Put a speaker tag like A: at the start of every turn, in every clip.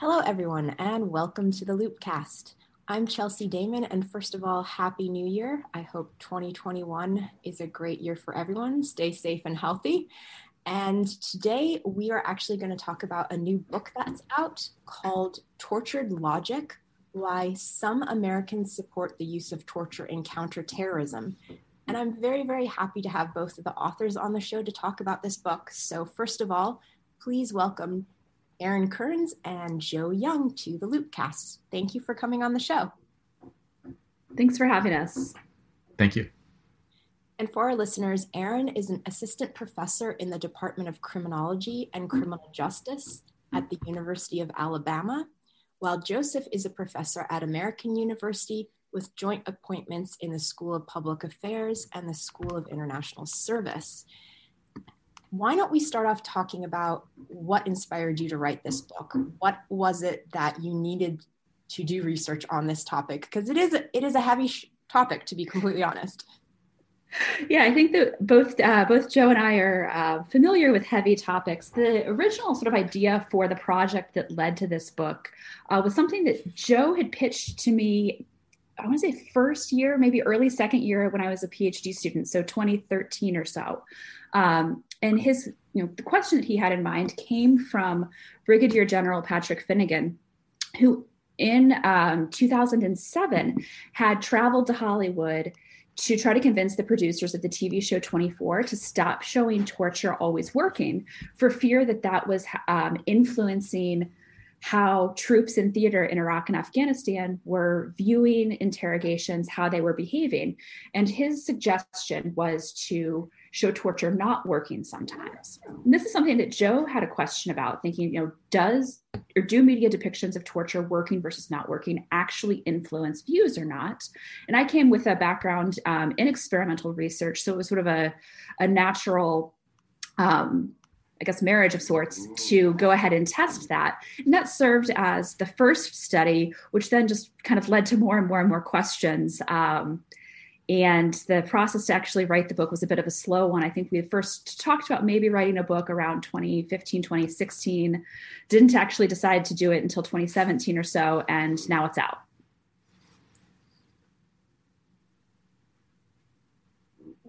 A: Hello, everyone, and welcome to the Loopcast. I'm Chelsea Daymon, and first of all, Happy New Year. I hope 2021 is a great year for everyone. Stay safe and healthy. And today we are actually going to talk about a new book that's out called Tortured Logic Why Some Americans Support the Use of Torture in Counterterrorism. And I'm very, very happy to have both of the authors on the show to talk about this book. So, first of all, please welcome Erin Kearns and Joe Young to the Loopcast. Thank you for coming on the show.
B: Thanks for having us.
C: Thank you.
A: And for our listeners, Erin is an assistant professor in the Department of Criminology and Criminal Justice at the University of Alabama, while Joseph is a professor at American University with joint appointments in the School of Public Affairs and the School of International Service why don't we start off talking about what inspired you to write this book? What was it that you needed to do research on this topic? Because it is it is a heavy sh- topic, to be completely honest.
B: Yeah, I think that both uh, both Joe and I are uh, familiar with heavy topics. The original sort of idea for the project that led to this book uh, was something that Joe had pitched to me. I want to say first year, maybe early second year when I was a PhD student, so 2013 or so. Um, and his, you know, the question that he had in mind came from Brigadier General Patrick Finnegan, who in um, 2007 had traveled to Hollywood to try to convince the producers of the TV show 24 to stop showing torture always working for fear that that was um, influencing how troops in theater in Iraq and Afghanistan were viewing interrogations, how they were behaving. And his suggestion was to show torture not working sometimes. And this is something that Joe had a question about, thinking, you know, does or do media depictions of torture working versus not working actually influence views or not? And I came with a background um, in experimental research, so it was sort of a, a natural um, I guess, marriage of sorts to go ahead and test that. And that served as the first study, which then just kind of led to more and more and more questions. Um, and the process to actually write the book was a bit of a slow one. I think we first talked about maybe writing a book around 2015, 2016, didn't actually decide to do it until 2017 or so, and now it's out.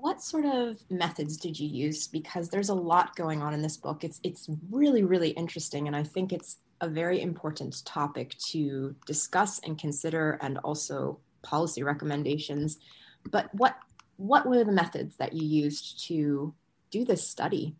A: What sort of methods did you use? Because there's a lot going on in this book. It's it's really really interesting and i think it's a very important topic to discuss and consider and also policy recommendations. But what what were the methods that you used to do this study?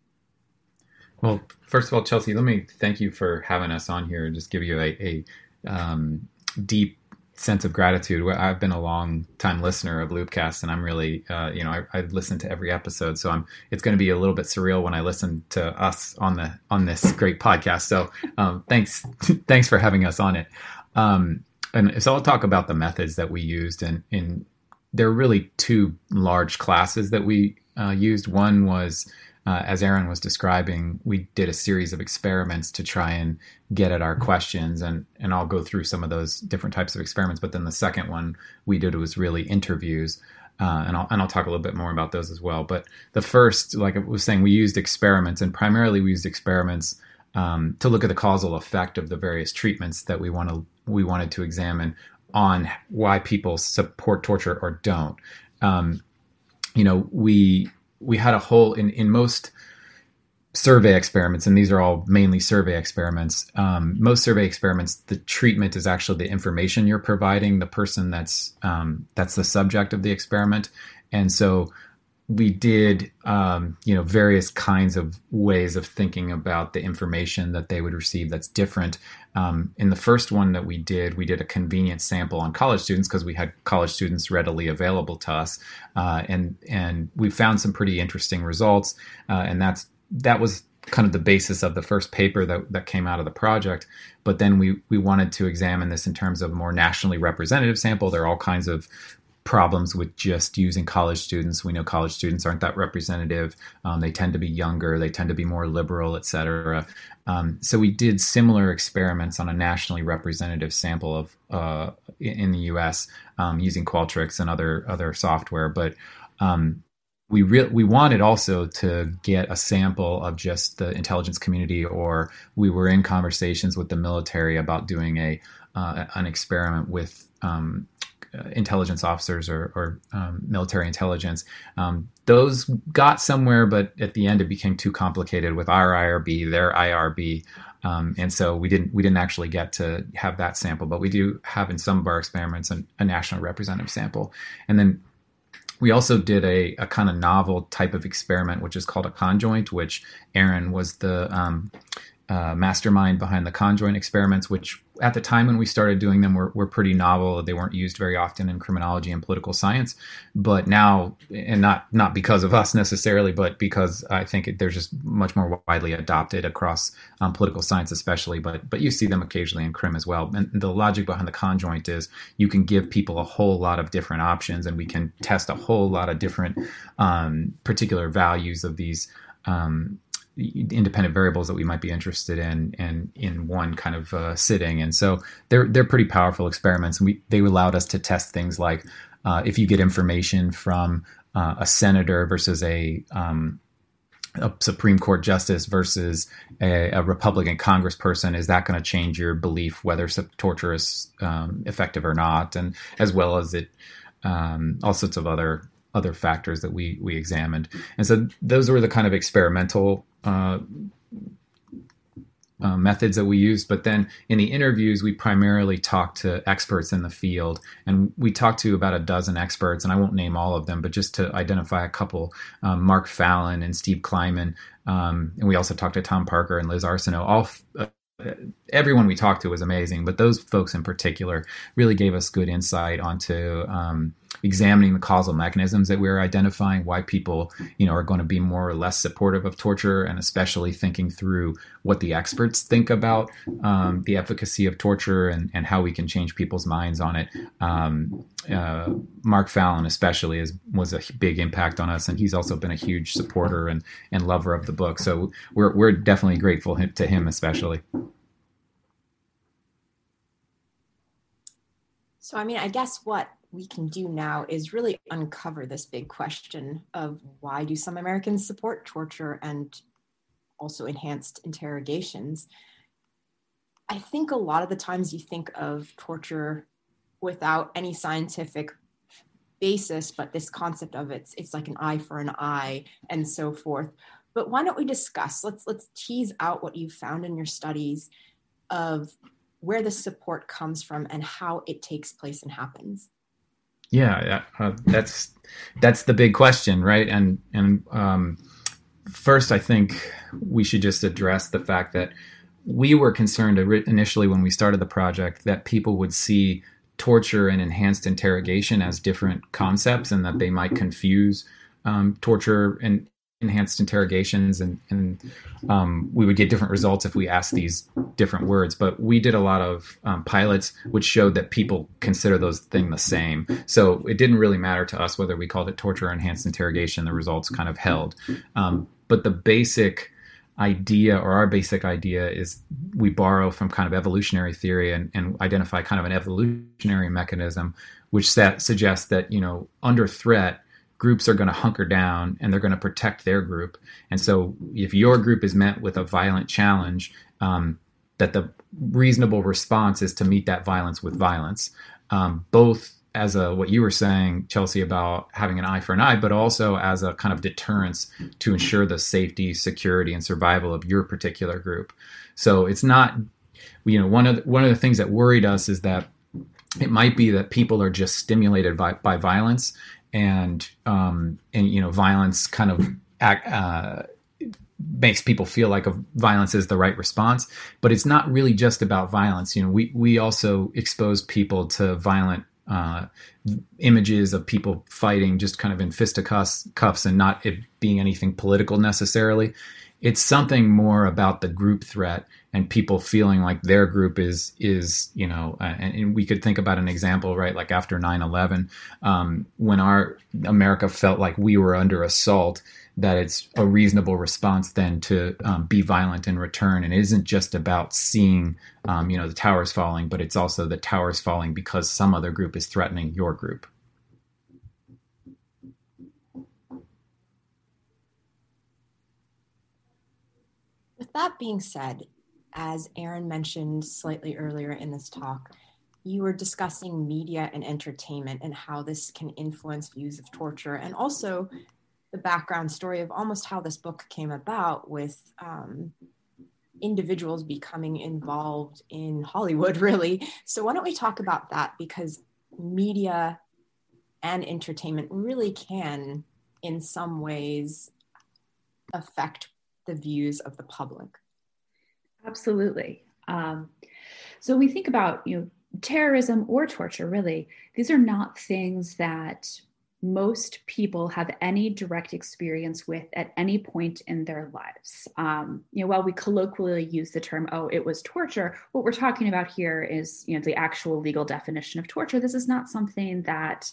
C: Well first of all chelsea let me thank you for having us on here and just give you a, a um, deep sense of gratitude. I've been a long time listener of Loopcast, and I'm really, uh, you know, I, I listen to every episode, so I'm. It's going to be a little bit surreal when I listen to us on the on this great podcast. So, um, thanks, thanks for having us on it. Um, and so I'll talk about the methods that we used, and in there are really two large classes that we uh, used. One was uh, as Erin was describing, we did a series of experiments to try and get at our questions, and and I'll go through some of those different types of experiments. But then the second one we did was really interviews, uh, and I'll and I'll talk a little bit more about those as well. But the first, like I was saying, we used experiments, and primarily we used experiments um, to look at the causal effect of the various treatments that we want to we wanted to examine on why people support torture or don't. Um, you know, we we had a whole in in most survey experiments, and these are all mainly survey experiments. Um, most survey experiments, the treatment is actually the information you're providing the person that's um, that's the subject of the experiment, and so we did um, you know various kinds of ways of thinking about the information that they would receive that's different. Um, in the first one that we did we did a convenient sample on college students because we had college students readily available to us uh, and and we found some pretty interesting results uh, and that's that was kind of the basis of the first paper that, that came out of the project. But then we we wanted to examine this in terms of a more nationally representative sample. There are all kinds of problems with just using college students. We know college students aren't that representative. Um, they tend to be younger. They tend to be more liberal, et cetera. Um, so we did similar experiments on a nationally representative sample of uh, in the U.S. Um, using Qualtrics and other other software. But um, we re- we wanted also to get a sample of just the intelligence community, or we were in conversations with the military about doing a uh, an experiment with um, intelligence officers or, or um, military intelligence. Um, those got somewhere, but at the end it became too complicated with our IRB, their IRB. Um, and so we didn't we didn't actually get to have that sample, but we do have in some of our experiments an, a national representative sample. And then we also did a, a kind of novel type of experiment, which is called a conjoint, which Erin was the um, uh, mastermind behind the conjoint experiments, which at the time when we started doing them were, were pretty novel. They weren't used very often in criminology and political science, but now, and not not because of us necessarily, but because I think it, they're just much more widely adopted across um, political science, especially. But but you see them occasionally in crim as well. And the logic behind the conjoint is you can give people a whole lot of different options, and we can test a whole lot of different um, particular values of these. Um, independent variables that we might be interested in in in one kind of uh, sitting and so they're they're pretty powerful experiments and we they allowed us to test things like uh, if you get information from uh, a senator versus a um, a Supreme Court justice versus a, a Republican Congressperson, is that going to change your belief whether torture is um, effective or not? And as well as it, um, all sorts of other other factors that we we examined. And so those were the kind of experimental uh, uh, methods that we use. But then in the interviews, we primarily talked to experts in the field, and we talked to about a dozen experts, and I won't name all of them, but just to identify a couple: um, Mark Fallon and Steve Kleinman, um, and we also talked to Tom Parker and Liz Arsenault. All uh, everyone we talked to was amazing, but those folks in particular really gave us good insight onto um, examining the causal mechanisms that we are identifying, why people, you know, are going to be more or less supportive of torture, and especially thinking through what the experts think about um, the efficacy of torture and, and how we can change people's minds on it. Um, uh, Mark Fallon, especially, is, was a big impact on us, and he's also been a huge supporter and, and lover of the book. So we're, we're definitely grateful to him, especially.
A: So, I mean, I guess what we can do now is really uncover this big question of why do some Americans support torture and also enhanced interrogations. I think a lot of the times you think of torture without any scientific basis, but this concept of it's it's like an eye for an eye and so forth. But why don't we discuss? Let's let's tease out what you found in your studies of where the support comes from and how it takes place and happens.
C: Yeah, uh, that's that's the big question, right? And and um, first, I think we should just address the fact that we were concerned initially when we started the project that people would see torture and enhanced interrogation as different concepts, and that they might confuse um, torture and enhanced interrogations and, and um, we would get different results if we asked these different words. But we did a lot of um, pilots which showed that people consider those things the same. So it didn't really matter to us whether we called it torture or enhanced interrogation. The results kind of held. Um, but the basic idea or our basic idea is we borrow from kind of evolutionary theory and, and identify kind of an evolutionary mechanism which suggests that you know under threat groups are going to hunker down and they're going to protect their group. And so, if your group is met with a violent challenge, um, that the reasonable response is to meet that violence with violence, um, both as a what you were saying, Chelsea, about having an eye for an eye, but also as a kind of deterrence to ensure the safety, security, and survival of your particular group. So it's not, you know, one of the, one of the things that worried us is that it might be that people are just stimulated by, by violence and um, and you know violence kind of uh, makes people feel like a, violence is the right response. But it's not really just about violence. You know we we also expose people to violent uh, images of people fighting just kind of in fisticuffs cuffs and not it being anything political necessarily it's something more about the group threat and people feeling like their group is is you know uh, and, and, we could think about an example right like after 9-11 um, when our america felt like we were under assault that it's a reasonable response then to um, be violent in return. And it isn't just about seeing um, you know the towers falling but it's also the towers falling because some other group is threatening your group
A: with that being said, as Erin mentioned slightly earlier in this talk, you were discussing media and entertainment and how this can influence views of torture, and also the background story of almost how this book came about with um, individuals becoming involved in Hollywood, really. So, why don't we talk about that? Because media and entertainment really can, in some ways, affect the views of the public.
B: Absolutely. Um, so, we think about you know terrorism or torture, really, these are not things that most people have any direct experience with at any point in their lives. Um, you know, while we colloquially use the term "oh, it was torture," what we're talking about here is you know the actual legal definition of torture. This is not something that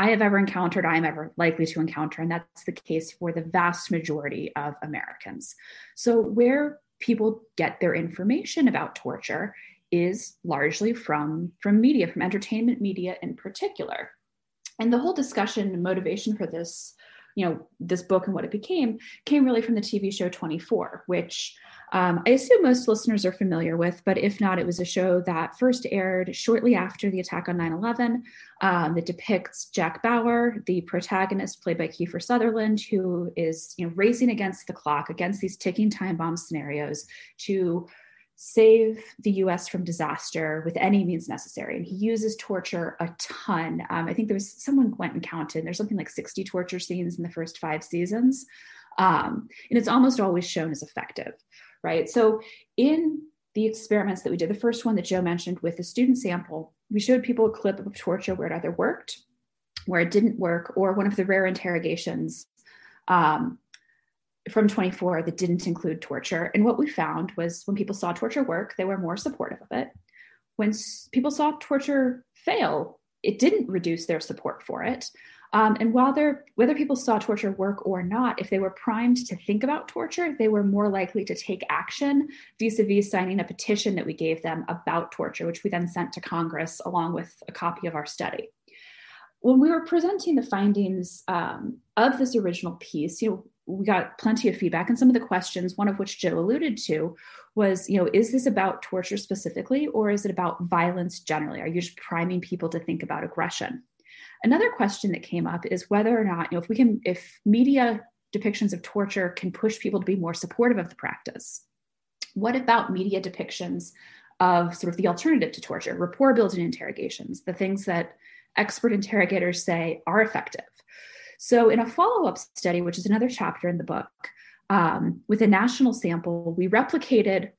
B: I have ever encountered, I am ever likely to encounter, and that's the case for the vast majority of Americans. So, where people get their information about torture is largely from from media, from entertainment media in particular and the whole discussion motivation for this you know this book and what it became came really from the tv show 24 which um, i assume most listeners are familiar with but if not it was a show that first aired shortly after the attack on 9-11 um, that depicts jack bauer the protagonist played by kiefer sutherland who is you know racing against the clock against these ticking time bomb scenarios to save the US from disaster with any means necessary. And he uses torture a ton. Um, I think there was someone went and counted, there's something like 60 torture scenes in the first five seasons. Um, and it's almost always shown as effective, right? So in the experiments that we did, the first one that Joe mentioned with the student sample, we showed people a clip of torture where it either worked, where it didn't work, or one of the rare interrogations um, from 24 that didn't include torture. And what we found was when people saw torture work, they were more supportive of it. When s- people saw torture fail, it didn't reduce their support for it. Um, and while they're, whether people saw torture work or not, if they were primed to think about torture, they were more likely to take action vis a vis signing a petition that we gave them about torture, which we then sent to Congress along with a copy of our study. When we were presenting the findings um, of this original piece, you know, we got plenty of feedback and some of the questions one of which joe alluded to was you know is this about torture specifically or is it about violence generally are you just priming people to think about aggression another question that came up is whether or not you know if we can if media depictions of torture can push people to be more supportive of the practice. What about media depictions of sort of the alternative to torture rapport building interrogations the things that expert interrogators say are effective? So, in a follow up study, which is another chapter in the book, um, with a national sample, we replicated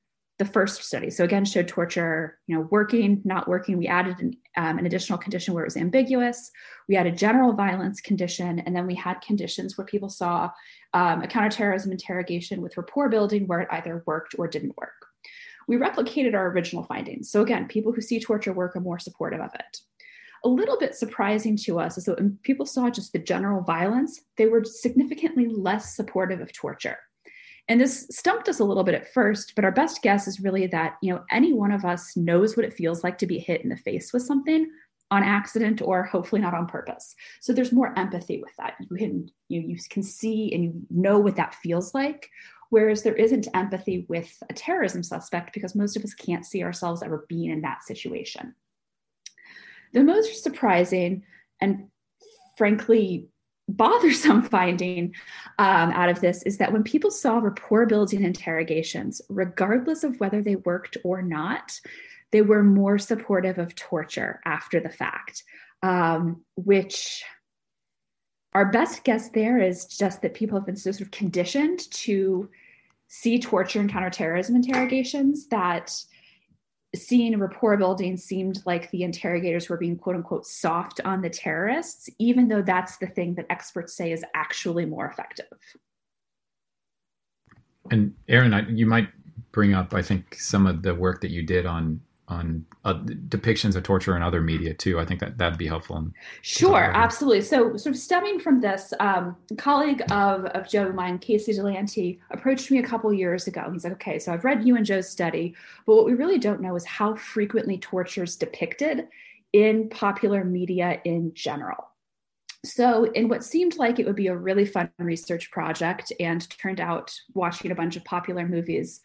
B: the first study. So again, showed torture, you know, working, not working. We added an, um, an, additional condition where it was ambiguous. We had a general violence condition, and then we had conditions where people saw um, a counterterrorism interrogation with rapport building where it either worked or didn't work. We replicated our original findings. So again, people who see torture work are more supportive of it a little bit surprising to us is that when people saw just the general violence, they were significantly less supportive of torture. And this stumped us a little bit at first, but our best guess is really that, you know, any one of us knows what it feels like to be hit in the face with something on accident or hopefully not on purpose. So there's more empathy with that. You can you, you can see and you know what that feels like. Whereas there isn't empathy with a terrorism suspect because most of us can't see ourselves ever being in that situation. The most surprising and frankly bothersome finding um, out of this is that when people saw rapport building interrogations, regardless of whether they worked or not, they were more supportive of torture after the fact, um, which our best guess there is just that people have been so sort of conditioned to see torture and counterterrorism interrogations that seeing rapport building seemed like the interrogators were being quote unquote soft on the terrorists, even though that's the thing that experts say is actually more effective.
C: And Erin, I, you might bring up, I think, some of the work that you did on on uh, depictions of torture in other media too. I think that that'd be helpful.
B: Sure, absolutely. So, sort of stemming from this, um, a colleague of, of Joe and mine, Casey Delehanty, approached me a couple years ago. He's like, "Okay, so I've read you and Joe's study, but what we really don't know is how frequently torture is depicted in popular media in general." so, in what seemed like it would be a really fun research project and turned out watching a bunch of popular movies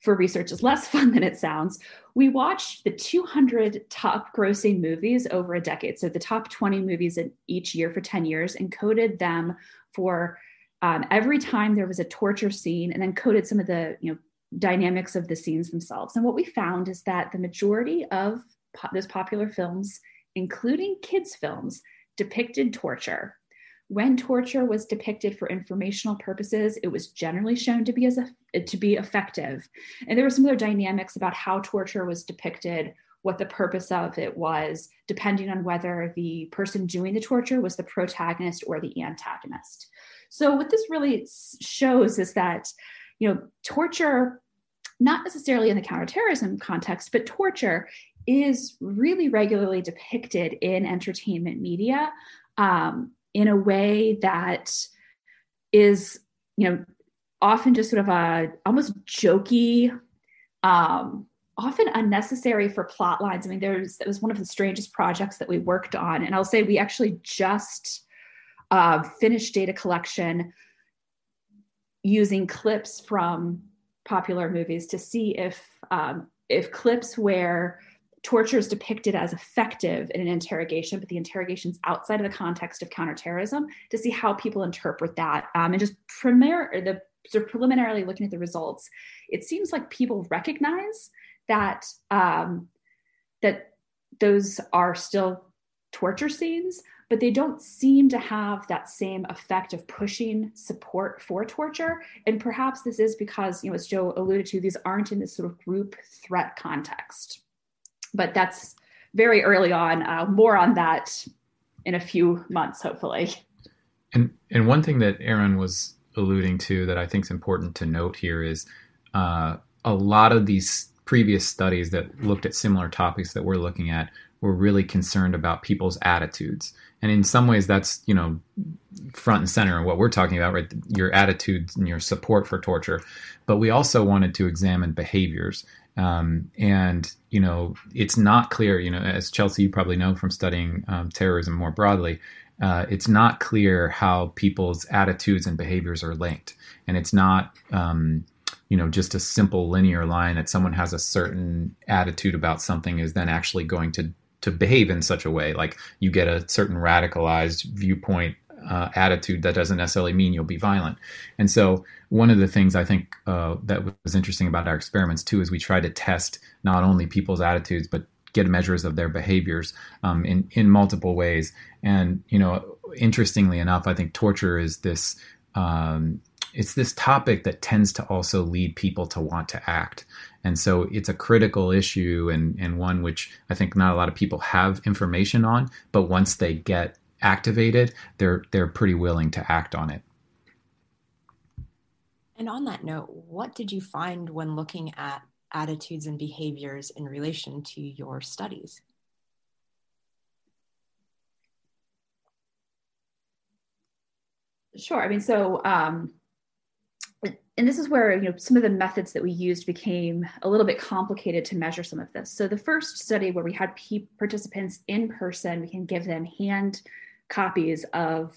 B: for research is less fun than it sounds, we watched the 200 top grossing movies over a decade. So, the top 20 movies in each year for 10 years and coded them for um, every time there was a torture scene and then coded some of the you know dynamics of the scenes themselves. And what we found is that the majority of po- those popular films, including kids' films, depicted torture. When torture was depicted for informational purposes, it was generally shown to be as a, to be effective. And there were some other dynamics about how torture was depicted, what the purpose of it was, depending on whether the person doing the torture was the protagonist or the antagonist. So what this really shows is that, you know, torture not necessarily in the counterterrorism context, but torture is really regularly depicted in entertainment media um, in a way that is, you know, often just sort of a almost jokey, um, often unnecessary for plot lines. I mean, there's it was one of the strangest projects that we worked on, and I'll say we actually just uh, finished data collection using clips from popular movies to see if um, if clips where torture is depicted as effective in an interrogation, but the interrogation's outside of the context of counterterrorism, to see how people interpret that. Um, and just premier the sort of preliminarily looking at the results, it seems like people recognize that um, that those are still torture scenes, but they don't seem to have that same effect of pushing support for torture. And perhaps this is because, you know, as Joe alluded to, these aren't in this sort of group threat context but that's very early on. Uh, more on that in a few months, hopefully.
C: And and one thing that Erin was alluding to that I think is important to note here is uh, a lot of these previous studies that looked at similar topics that we're looking at were really concerned about people's attitudes. And in some ways, that's you know front and center in what we're talking about, right? Your attitudes and your support for torture. But we also wanted to examine behaviors. Um, and you know, it's not clear. You know, as Chelsea, you probably know from studying um, terrorism more broadly, uh, it's not clear how people's attitudes and behaviors are linked, and it's not. Um, you know, just a simple linear line that someone has a certain attitude about something is then actually going to to behave in such a way. Like you get a certain radicalized viewpoint uh, attitude, that doesn't necessarily mean you'll be violent. And so, one of the things I think uh, that was interesting about our experiments too is we tried to test not only people's attitudes but get measures of their behaviors um, in in multiple ways. And you know, interestingly enough, I think torture is this. Um, it's this topic that tends to also lead people to want to act. And so it's a critical issue and, and one which I think not a lot of people have information on, but once they get activated, they're they're pretty willing to act on it.
A: And on that note, what did you find when looking at attitudes and behaviors in relation to your studies?
B: Sure. I mean, so, um, and this is where you know some of the methods that we used became a little bit complicated to measure some of this. So, the first study where we had participants in person, we can give them hand copies of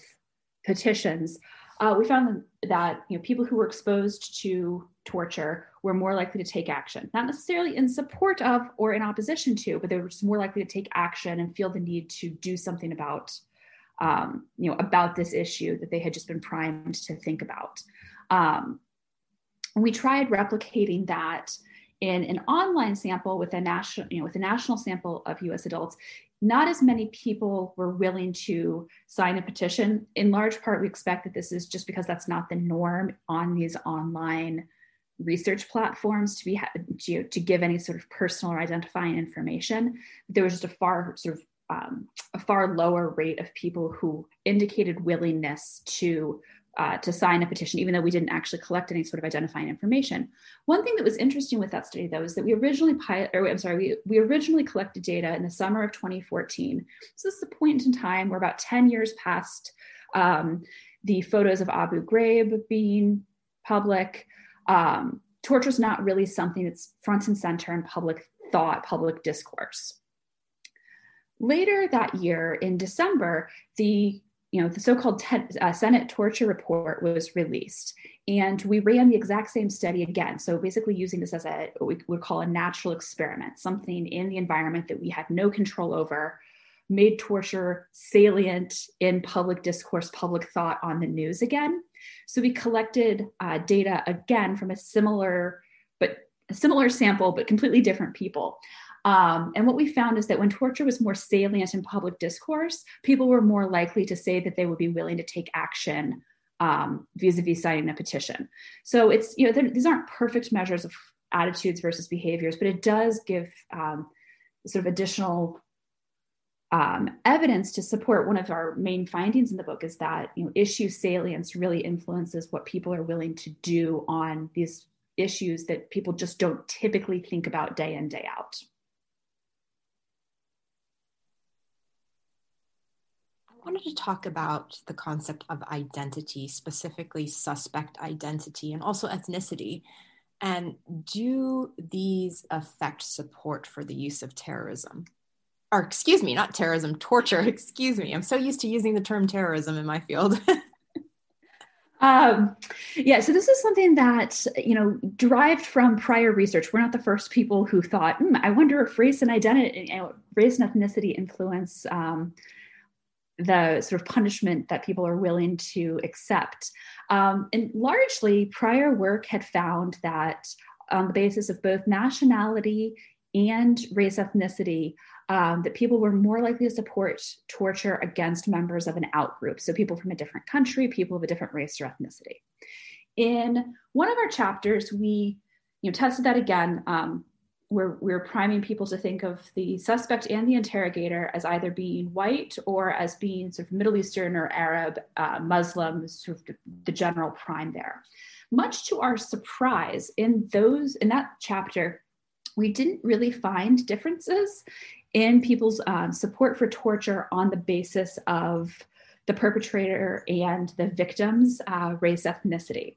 B: petitions, uh, we found that you know people who were exposed to torture were more likely to take action, not necessarily in support of or in opposition to, but they were just more likely to take action and feel the need to do something about um, you know about this issue that they had just been primed to think about. Um, we tried replicating that in an online sample with a national, you know, with a national sample of U.S. adults not as many people were willing to sign a petition. In large part, we expect that this is just because that's not the norm on these online research platforms to be to, to give any sort of personal or identifying information. There was just a far sort of um, a far lower rate of people who indicated willingness to uh, to sign a petition, even though we didn't actually collect any sort of identifying information. One thing that was interesting with that study, though, is that we originally pilot, or I'm sorry, we, we originally collected data in the summer of 2014. So this is a point in time where about 10 years past um, the photos of Abu Ghraib being public. Um, torture is not really something that's front and center in public thought, public discourse. Later that year, in December, the you know, the so-called uh, Senate torture report was released, and we ran the exact same study again. So basically, using this as a what we would call a natural experiment, something in the environment that we had no control over, made torture salient in public discourse, public thought on the news again. So we collected uh, data again from a similar, but a similar sample, but completely different people. Um, and what we found is that when torture was more salient in public discourse, people were more likely to say that they would be willing to take action um, vis-a-vis signing a petition. So it's you know these aren't perfect measures of attitudes versus behaviors, but it does give um, sort of additional um, evidence to support one of our main findings in the book is that you know issue salience really influences what people are willing to do on these issues that people just don't typically think about day in day out.
A: Wanted to talk about the concept of identity, specifically suspect identity and also ethnicity. And do these affect support for the use of terrorism? Or, excuse me, not terrorism, torture. Excuse me. I'm so used to using the term terrorism in my field.
B: Um, yeah, so this is something that you know derived from prior research. We're not the first people who thought, hmm, "I wonder if race and identity, you know, race and ethnicity influence um, the sort of punishment that people are willing to accept. Um, and largely, prior work had found that on the basis of both nationality and race ethnicity, um, that people were more likely to support torture against members of an outgroup. So, people from a different country, people of a different race or ethnicity. In one of our chapters, we you know, tested that again um, we're, we're priming people to think of the suspect and the interrogator as either being white or as being sort of Middle Eastern or Arab, uh, Muslim, sort of the general prime there. Much to our surprise, in those in that chapter, we didn't really find differences in people's um, support for torture on the basis of the perpetrator and the victim's uh, race ethnicity.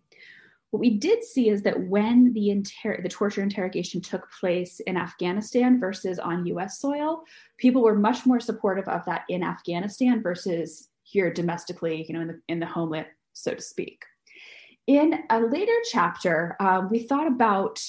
B: What we did see is that when the, inter- the torture interrogation took place in Afghanistan versus on US soil, people were much more supportive of that in Afghanistan versus here domestically, you know, in the, in the homeland, so to speak. In a later chapter, um, we thought about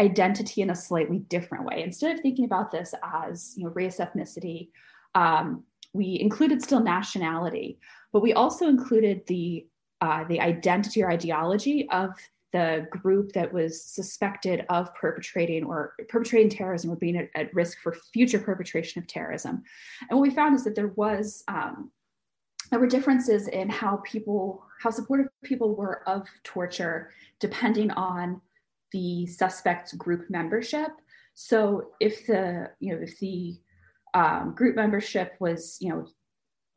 B: identity in a slightly different way. Instead of thinking about this as, you know, race, ethnicity, um, we included still nationality, but we also included the uh, the identity or ideology of the group that was suspected of perpetrating or perpetrating terrorism or being at, at risk for future perpetration of terrorism. And what we found is that there was um, there were differences in how people how supportive people were of torture depending on the suspect's group membership. So if the you know if the um, group membership was you know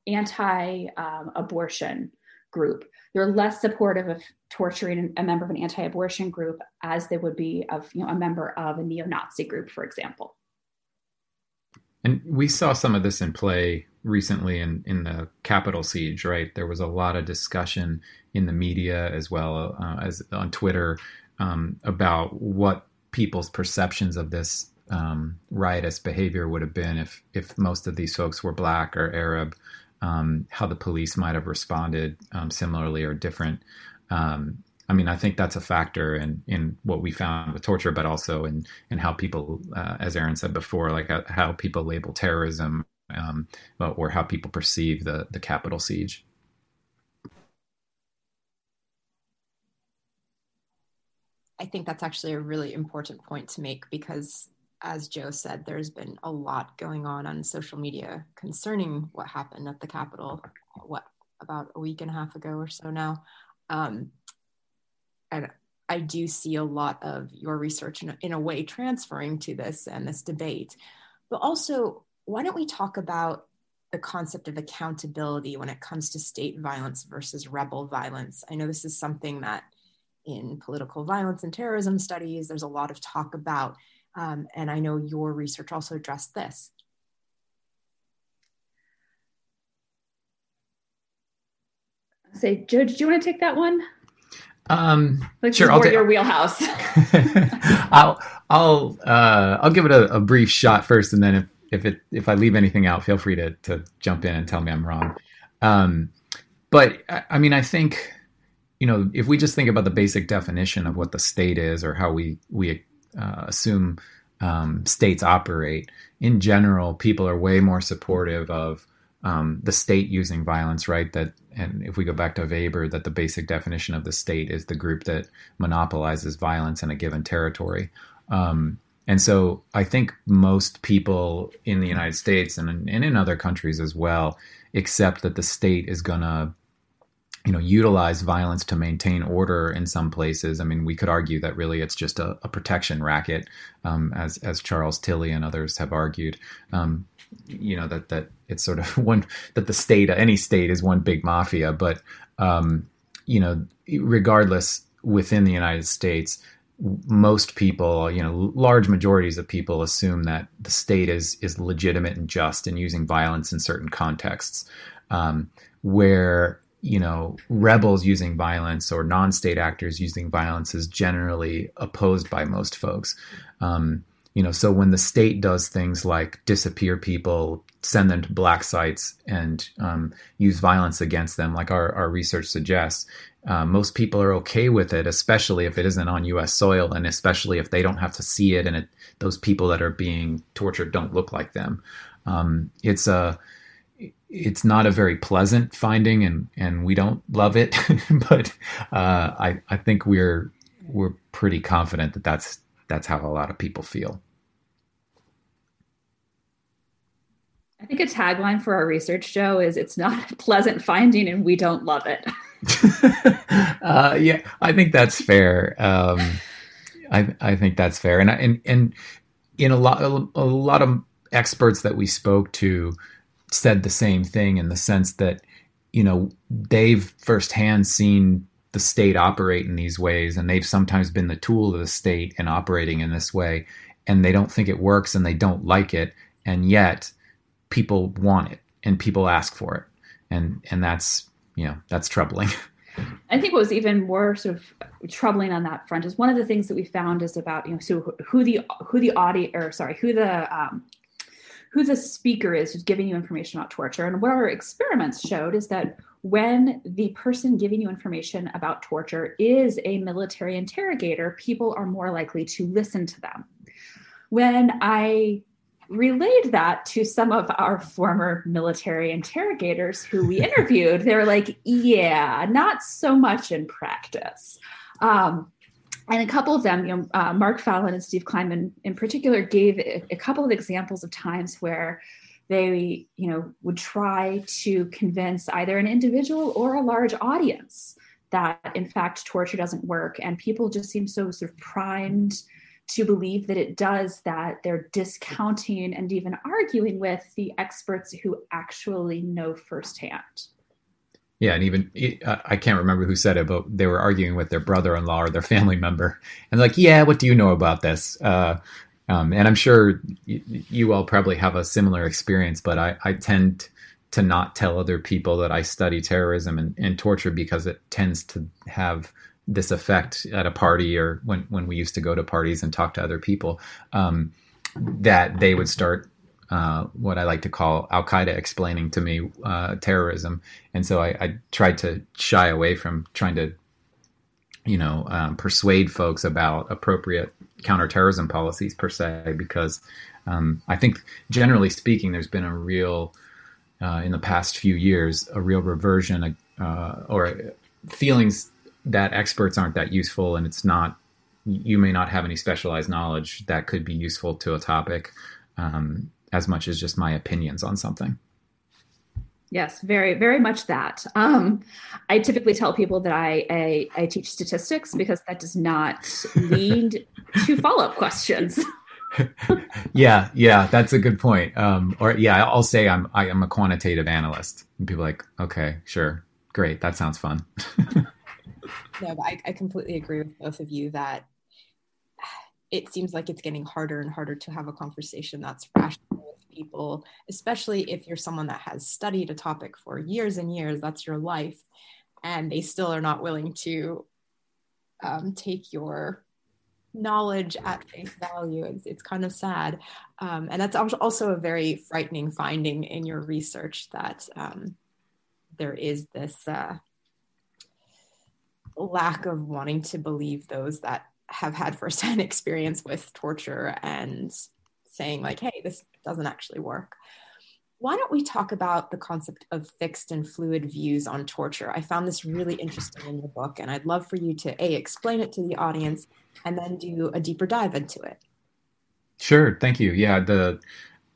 B: anti-abortion um, group. They're less supportive of torturing a member of an anti-abortion group as they would be of you know, a member of a neo-Nazi group, for example.
C: And we saw some of this in play recently in, in the Capitol siege, right? There was a lot of discussion in the media as well uh, as on Twitter um, about what people's perceptions of this um, riotous behavior would have been if if most of these folks were black or Arab um, how the police might have responded um, similarly or different. Um, I mean, I think that's a factor in in what we found with torture, but also in in how people, uh, as Erin said before, like how, how people label terrorism, um, or how people perceive the the Capitol siege.
A: I think that's actually a really important point to make because as Joe said, there's been a lot going on on social media concerning what happened at the Capitol, what, about a week and a half ago or so now. Um, and I do see a lot of your research in in a way transferring to this and this debate. But also, why don't we talk about the concept of accountability when it comes to state violence versus rebel violence? I know this is something that in political violence and terrorism studies, there's a lot of talk about um, and I know your research also addressed this.
B: Say, Joe, did you want to take that one?
C: Um,
B: like
C: sure,
B: I'll ta- your wheelhouse.
C: I'll I'll uh, I'll give it a, a, brief shot first, and then if if it if I leave anything out, feel free to to jump in and tell me I'm wrong. Um, but I mean, I think you know if we just think about the basic definition of what the state is or how we we uh, assume um, states operate, in general, people are way more supportive of um, the state using violence, right? That, and if we go back to Weber, that the basic definition of the state is the group that monopolizes violence in a given territory. Um, and so I think most people in the United States and, and in other countries as well accept that the state is going to you know utilize violence to maintain order in some places. I mean, we could argue that really it's just a, a protection racket, um, as as Charles Tilly and others have argued. Um, you know that that it's sort of one that the state, any state, is one big mafia. But um, you know, regardless, within the United States, most people, you know, large majorities of people assume that the state is is legitimate and just in using violence in certain contexts. Um, where you know, rebels using violence or non-state actors using violence is generally opposed by most folks. Um, you know, so when the state does things like disappear people, send them to black sites, and um, use violence against them, like our, our research suggests, uh, most people are okay with it, especially if it isn't on U.S. soil, and especially if they don't have to see it, and it, those people that are being tortured don't look like them. Um, it's a it's not a very pleasant finding, and and we don't love it. but uh, I I think we're we're pretty confident that that's that's how a lot of people feel.
B: I think a tagline for our research, Joe, is "It's not a pleasant finding, and we don't love it."
C: uh, yeah, I think that's fair. Um, I I think that's fair, and and and in a lot a lot of experts that we spoke to said the same thing in the sense that you know they've firsthand seen the state operate in these ways and they've sometimes been the tool of the state in operating in this way and they don't think it works and they don't like it and yet people want it and people ask for it and and that's you know that's troubling.
B: I think what was even more sort of troubling on that front is one of the things that we found is about you know so who the who the audience or sorry who the um, who the speaker is who's giving you information about torture. And what our experiments showed is that when the person giving you information about torture is a military interrogator, people are more likely to listen to them. When I relayed that to some of our former military interrogators who we interviewed, they were like, yeah, not so much in practice. Um, and a couple of them, you know, uh, Mark Fallon and Steve Kleinman in particular gave a, a couple of examples of times where they, you know, would try to convince either an individual or a large audience that in fact torture doesn't work, and people just seem so sort of primed to believe that it does that they're discounting and even arguing with the experts who actually know firsthand.
C: Yeah, and even I can't remember who said it, but they were arguing with their brother-in-law or their family member, and like, yeah, what do you know about this? Uh, um, and I'm sure you, you, all probably have a similar experience, but I, I, tend to not tell other people that I study terrorism and, and, torture because it tends to have this effect at a party or when when we used to go to parties and talk to other people um, that they would start uh, what I like to call Al Qaeda explaining to me uh, terrorism, and so I, I, tried to shy away from trying to, you know, um, persuade folks about appropriate counterterrorism policies per se, because um, I think generally speaking, there's been a real uh, in the past few years a real reversion uh, or feelings that experts aren't that useful, and it's not you may not have any specialized knowledge that could be useful to a topic. Um, as much as just my opinions on something.
B: Yes, very, very much that. Um, I typically tell people that I, I, I teach statistics because that does not lead to follow up questions.
C: yeah, yeah, that's a good point. Um, or yeah, I'll say I'm I am a quantitative analyst, and people are like, okay, sure, great, that sounds fun.
A: no, I, I completely agree with both of you that it seems like it's getting harder and harder to have a conversation that's rational with people, especially if you're someone that has studied a topic for years and years, that's your life, and they still are not willing to um, take your knowledge at face value. It's, it's kind of sad. Um, and that's also a very frightening finding in your research that um, there is this uh, lack of wanting to believe those that have had firsthand experience with torture and saying like hey this doesn't actually work. Why don't we talk about the concept of fixed and fluid views on torture? I found this really interesting in your book and i'd love for you to a explain it to the audience and then do a deeper dive into it.
C: Sure. Thank you. Yeah the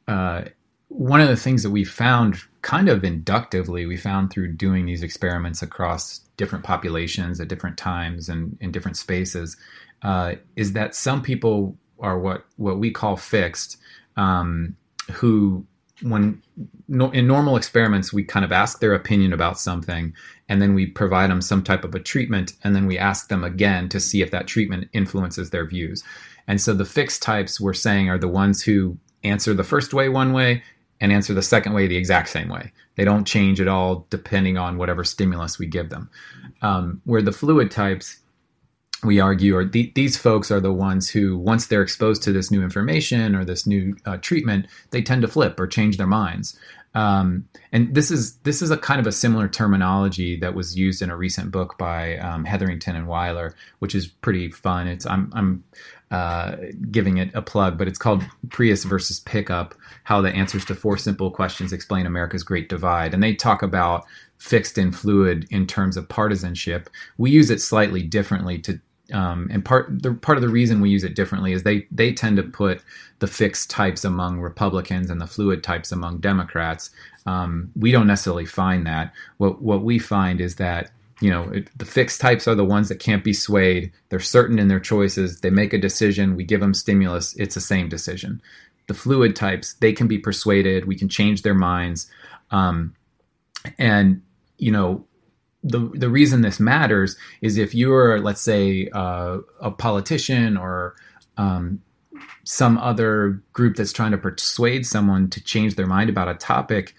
C: uh, one of the things that we found kind of inductively we found through doing these experiments across different populations at different times and in different spaces uh, is that some people are what what we call fixed, um, who when no, in normal experiments we kind of ask their opinion about something and then we provide them some type of a treatment and then we ask them again to see if that treatment influences their views. And so the fixed types we're saying are the ones who answer the first way one way and answer the second way the exact same way. They don't change at all depending on whatever stimulus we give them. Um, where the fluid types we argue, the, these folks are the ones who, once they're exposed to this new information or this new uh, treatment, they tend to flip or change their minds. Um, and this is this is a kind of a similar terminology that was used in a recent book by um, Hetherington and Weiler, which is pretty fun. It's I'm I'm uh, giving it a plug, but it's called Prius versus Pickup: How the Answers to Four Simple Questions Explain America's Great Divide, and they talk about fixed and fluid in terms of partisanship. We use it slightly differently to um, and part the part of the reason we use it differently is they they tend to put the fixed types among Republicans and the fluid types among Democrats. Um, we don't necessarily find that. What what we find is that you know it, the fixed types are the ones that can't be swayed. They're certain in their choices. They make a decision. We give them stimulus. It's the same decision. The fluid types they can be persuaded. We can change their minds. Um, and you know the the reason this matters is if you're let's say uh, a politician or um, some other group that's trying to persuade someone to change their mind about a topic,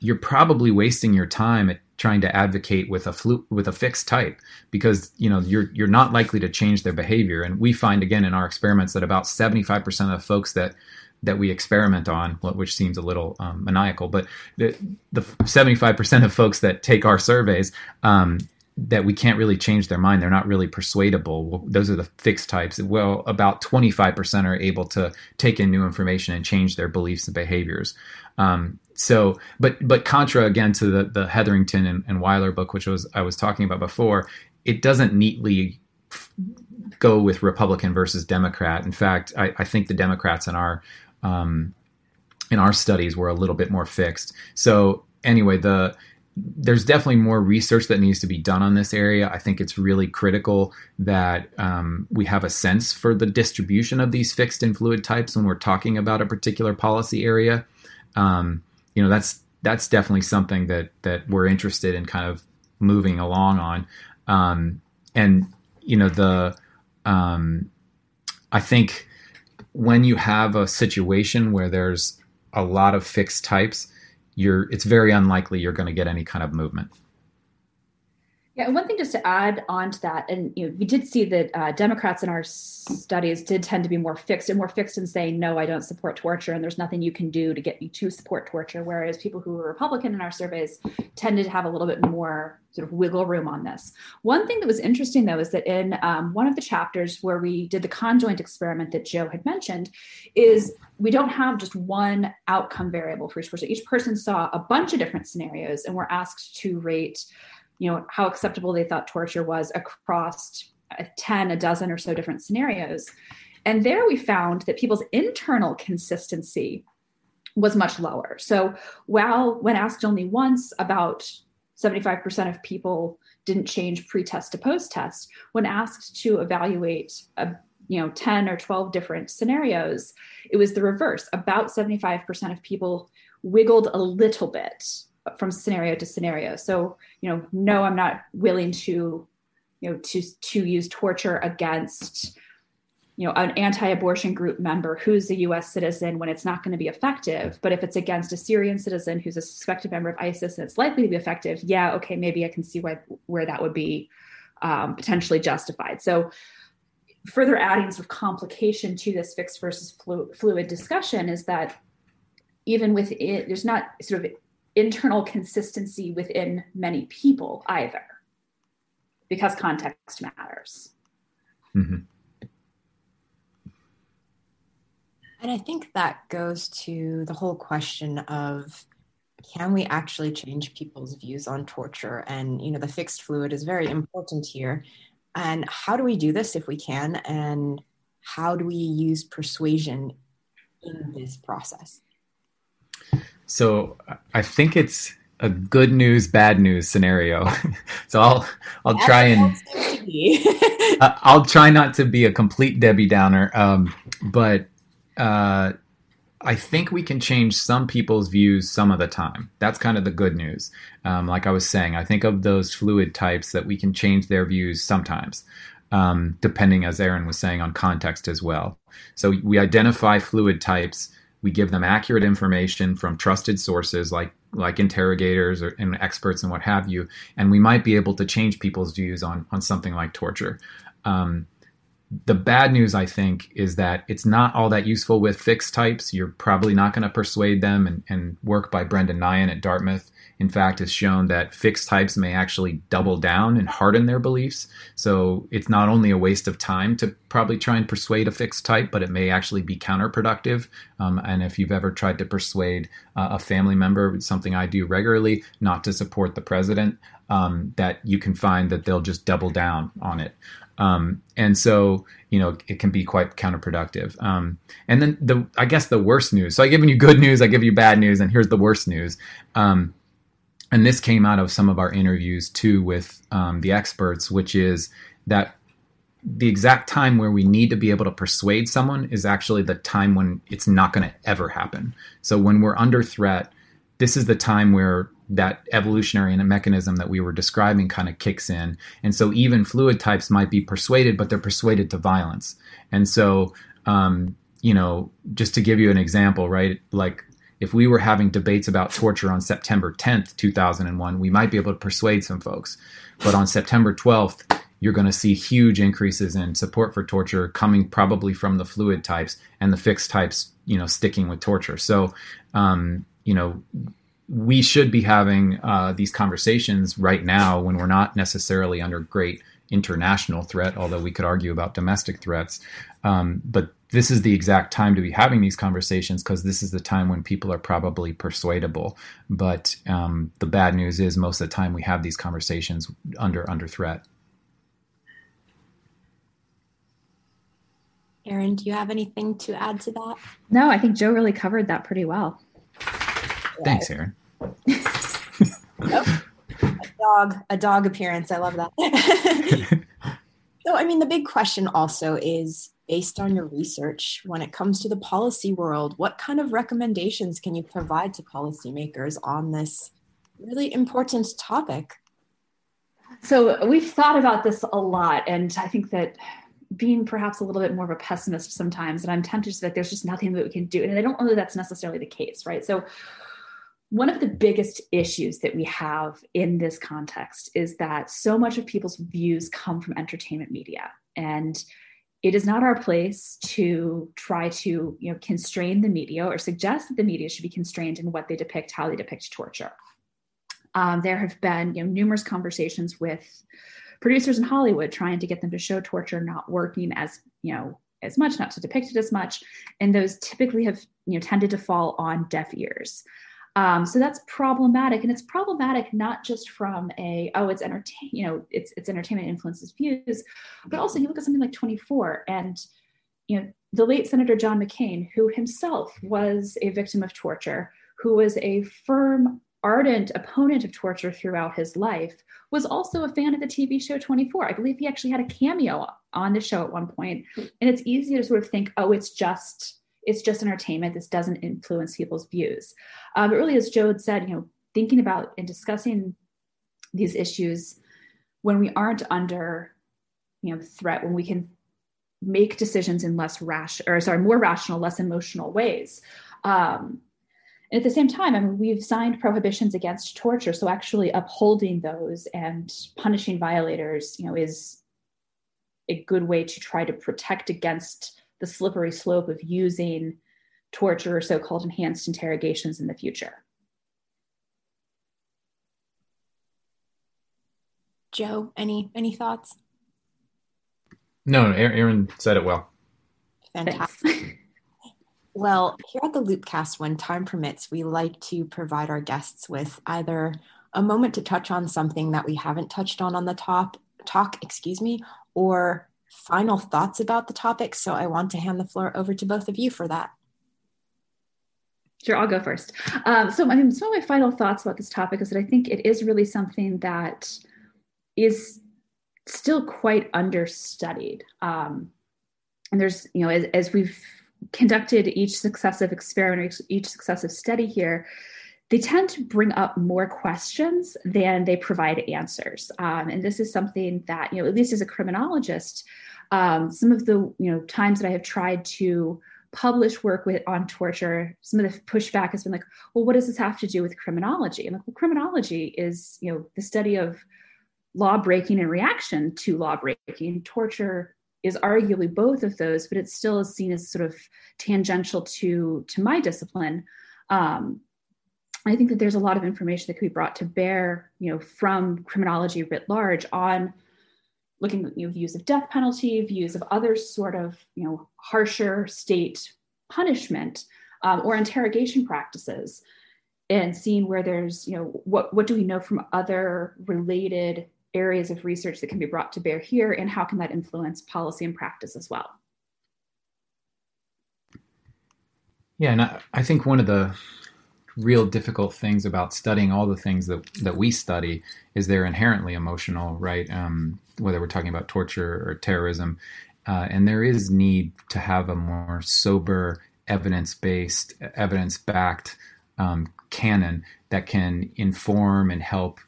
C: you're probably wasting your time at trying to advocate with a flu- with a fixed type because you know you're you're not likely to change their behavior. And we find again in our experiments that about 75% of the folks that that we experiment on, which seems a little um, maniacal, but the, the 75% of folks that take our surveys, um, that we can't really change their mind. They're not really persuadable. Those are the fixed types. Well, about 25% are able to take in new information and change their beliefs and behaviors. Um, so, but but contra again to the the Hetherington and, and Weiler book, which was I was talking about before, it doesn't neatly go with Republican versus Democrat. In fact, I, I think the Democrats in our um, in our studies were a little bit more fixed. So anyway, the there's definitely more research that needs to be done on this area. I think it's really critical that um, we have a sense for the distribution of these fixed and fluid types when we're talking about a particular policy area. Um, you know, that's that's definitely something that that we're interested in kind of moving along on. Um, and you know, the um, I think when you have a situation where there's a lot of fixed types, you're it's very unlikely you're going to get any kind of movement.
B: Yeah, and one thing just to add on to that, and you know, we did see that uh, Democrats in our studies did tend to be more fixed and more fixed in saying, no, I don't support torture, and there's nothing you can do to get me to support torture. Whereas people who were Republican in our surveys tended to have a little bit more sort of wiggle room on this. One thing that was interesting, though, is that in um, one of the chapters where we did the conjoint experiment that Joe had mentioned, is we don't have just one outcome variable for each person. Each person saw a bunch of different scenarios and were asked to rate you know how acceptable they thought torture was across a 10 a dozen or so different scenarios. And there we found that people's internal consistency was much lower. So while when asked only once about 75% of people didn't change pre-test to post-test when asked to evaluate a you know 10 or 12 different scenarios it was the reverse. About 75% of people wiggled a little bit from scenario to scenario. So, you know, no, I'm not willing to, you know, to to use torture against, you know, an anti-abortion group member who's a U.S. citizen when it's not going to be effective. But if it's against a Syrian citizen who's a suspected member of ISIS and it's likely to be effective, yeah, okay, maybe I can see why where that would be um, potentially justified. So. Further adding sort of complication to this fixed versus fluid discussion is that even with it, there's not sort of internal consistency within many people either, because context matters. Mm-hmm.
A: And I think that goes to the whole question of can we actually change people's views on torture? And, you know, the fixed fluid is very important here. And how do we do this if we can? And how do we use persuasion in this process?
C: So I think it's a good news, bad news scenario. so I'll I'll try and I'll try not to be a complete Debbie Downer, um, but uh, I think we can change some people's views some of the time. That's kind of the good news. Um, like I was saying, I think of those fluid types that we can change their views sometimes, um, depending, as Erin was saying, on context as well. So we identify fluid types. We give them accurate information from trusted sources like like interrogators or, and experts and what have you, and we might be able to change people's views on on something like torture. Um, the bad news, I think, is that it's not all that useful with fixed types. You're probably not going to persuade them, and, and, work by Brendan Nyhan at Dartmouth, in fact, has shown that fixed types may actually double down and harden their beliefs. So it's not only a waste of time to probably try and persuade a fixed type, but it may actually be counterproductive. Um, and if you've ever tried to persuade uh, a family member, something I do regularly, not to support the president, um, that you can find that they'll just double down on it. Um, and so, you know, it can be quite counterproductive. Um, and then the, I guess the worst news. So I given you good news, I give you bad news, and here's the worst news. Um, and this came out of some of our interviews too with um, the experts, which is that the exact time where we need to be able to persuade someone is actually the time when it's not going to ever happen. So when we're under threat, this is the time where that evolutionary mechanism that we were describing kind of kicks in. And so even fluid types might be persuaded, but they're persuaded to violence. And so, um, you know, just to give you an example, right? Like if we were having debates about torture on September 10th, 2001, we might be able to persuade some folks. But on September 12th, you're going to see huge increases in support for torture coming probably from the fluid types and the fixed types, you know, sticking with torture. So, um, you know, we should be having uh, these conversations right now when we're not necessarily under great international threat, although we could argue about domestic threats. Um, but this is the exact time to be having these conversations because this is the time when people are probably persuadable. But um, the bad news is most of the time we have these conversations under under threat.
A: Erin, do you have anything to add to that?
B: No, I think Joe really covered that pretty well.
C: Thanks, Erin
A: a dog, a dog appearance. I love that. so, I mean, the big question also is based on your research when it comes to the policy world, what kind of recommendations can you provide to policymakers on this really important topic?
B: So, we've thought about this a lot, and I think that being perhaps a little bit more of a pessimist sometimes, and I'm tempted to say that there's just nothing that we can do. And I don't know that that's necessarily the case, right? So one of the biggest issues that we have in this context is that so much of people's views come from entertainment media. And it is not our place to try to you know constrain the media or suggest that the media should be constrained in what they depict how they depict torture. Um, there have been you know numerous conversations with producers in hollywood trying to get them to show torture not working as you know as much not to depict it as much. And those typically have you know tended to fall on deaf ears um, so that's problematic, and it's problematic not just from a oh it's entertain you know it's it's entertainment influences views, but also you look at something like 24 and you know the late Senator John McCain, who himself was a victim of torture, who was a firm ardent opponent of torture throughout his life, was also a fan of the TV show 24. I believe he actually had a cameo on the show at one point. And it's easy to sort of think, oh, it's just it's just entertainment. This doesn't influence people's views. Uh, but really, as Joe had said, you know, thinking about and discussing these issues when we aren't under, you know, threat, when we can make decisions in less rash or sorry, more rational, less emotional ways. Um, and at the same time, I mean, we've signed prohibitions against torture, so actually upholding those and punishing violators, you know, is a good way to try to protect against the slippery slope of using torture or so called enhanced interrogations in the future.
A: Joe, any any thoughts?
C: No, Erin said it well.
A: Fantastic. well, here at the Loopcast, when time permits, we like to provide our guests with either a moment to touch on something that we haven't touched on on the top talk, excuse me, or final thoughts about the topic. So I want to hand the floor over to both of you for that.
B: Sure, I'll go first. Um, so, I mean, some of my final thoughts about this topic is that I think it is really something that is still quite understudied. Um, and there's, you know, as, as, we've conducted each successive experiment, or each successive study here, they tend to bring up more questions than they provide answers. Um, and this is something that, you know, at least as a criminologist, um, some of the, you know, times that I have tried to publish work with on torture, some of the pushback has been like, well, what does this have to do with criminology? I'm like, well, criminology is, you know, the study of law breaking and reaction to law breaking. Torture is arguably both of those, but it still is seen as sort of tangential to to my discipline. Um, I think that there's a lot of information that could be brought to bear, you know, from criminology writ large on looking at you know, views of death penalty, views of other sort of, you know, harsher state punishment um, or interrogation practices, and seeing where there's, you know, what what do we know from other related areas of research that can be brought to bear here, and how can that influence policy and practice as well?
C: Yeah, and I, I think one of the real difficult things about studying all the things that that we study is they're inherently emotional, right? Um, whether we're talking about torture or terrorism, uh, and there is need to have a more sober, evidence-based, evidence-backed um, canon that can inform and help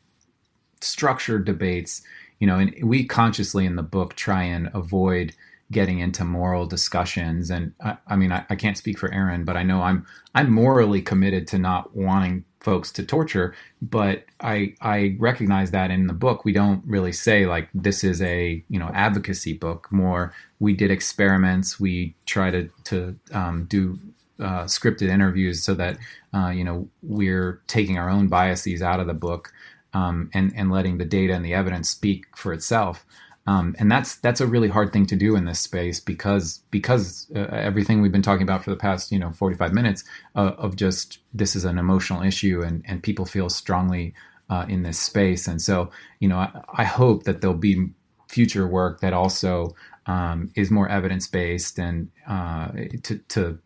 C: structure debates. You know, and we consciously in the book try and avoid getting into moral discussions. And I, I mean, I, I, can't speak for Erin, but I know I'm I'm morally committed to not wanting folks to torture. But I I recognize that in the book we don't really say like this is a you know advocacy book. More we did experiments. We try to to um, do uh, scripted interviews so that uh, you know we're taking our own biases out of the book um, and and letting the data and the evidence speak for itself. Um, and that's that's a really hard thing to do in this space because because uh, everything we've been talking about for the past you know 45 minutes uh, of just this is an emotional issue and and people feel strongly uh, in this space and so you know I, I, hope that there'll be future work that also um, is more evidence based and uh, to to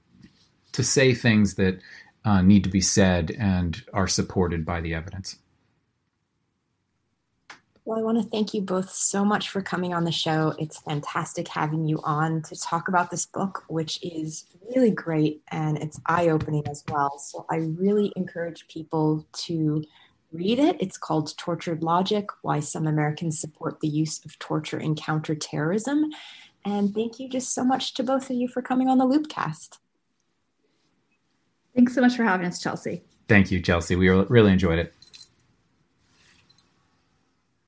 C: to say things that uh, need to be said and are supported by the evidence.
A: Well, I want to thank you both so much for coming on the show. It's fantastic having you on to talk about this book, which is really great and it's eye opening as well. So I really encourage people to read it. It's called Tortured Logic Why Some Americans Support the Use of Torture in Counterterrorism. And thank you just so much to both of you for coming on the Loopcast.
B: Thanks so much for having us, Chelsea.
C: Thank you, Chelsea. We really enjoyed it.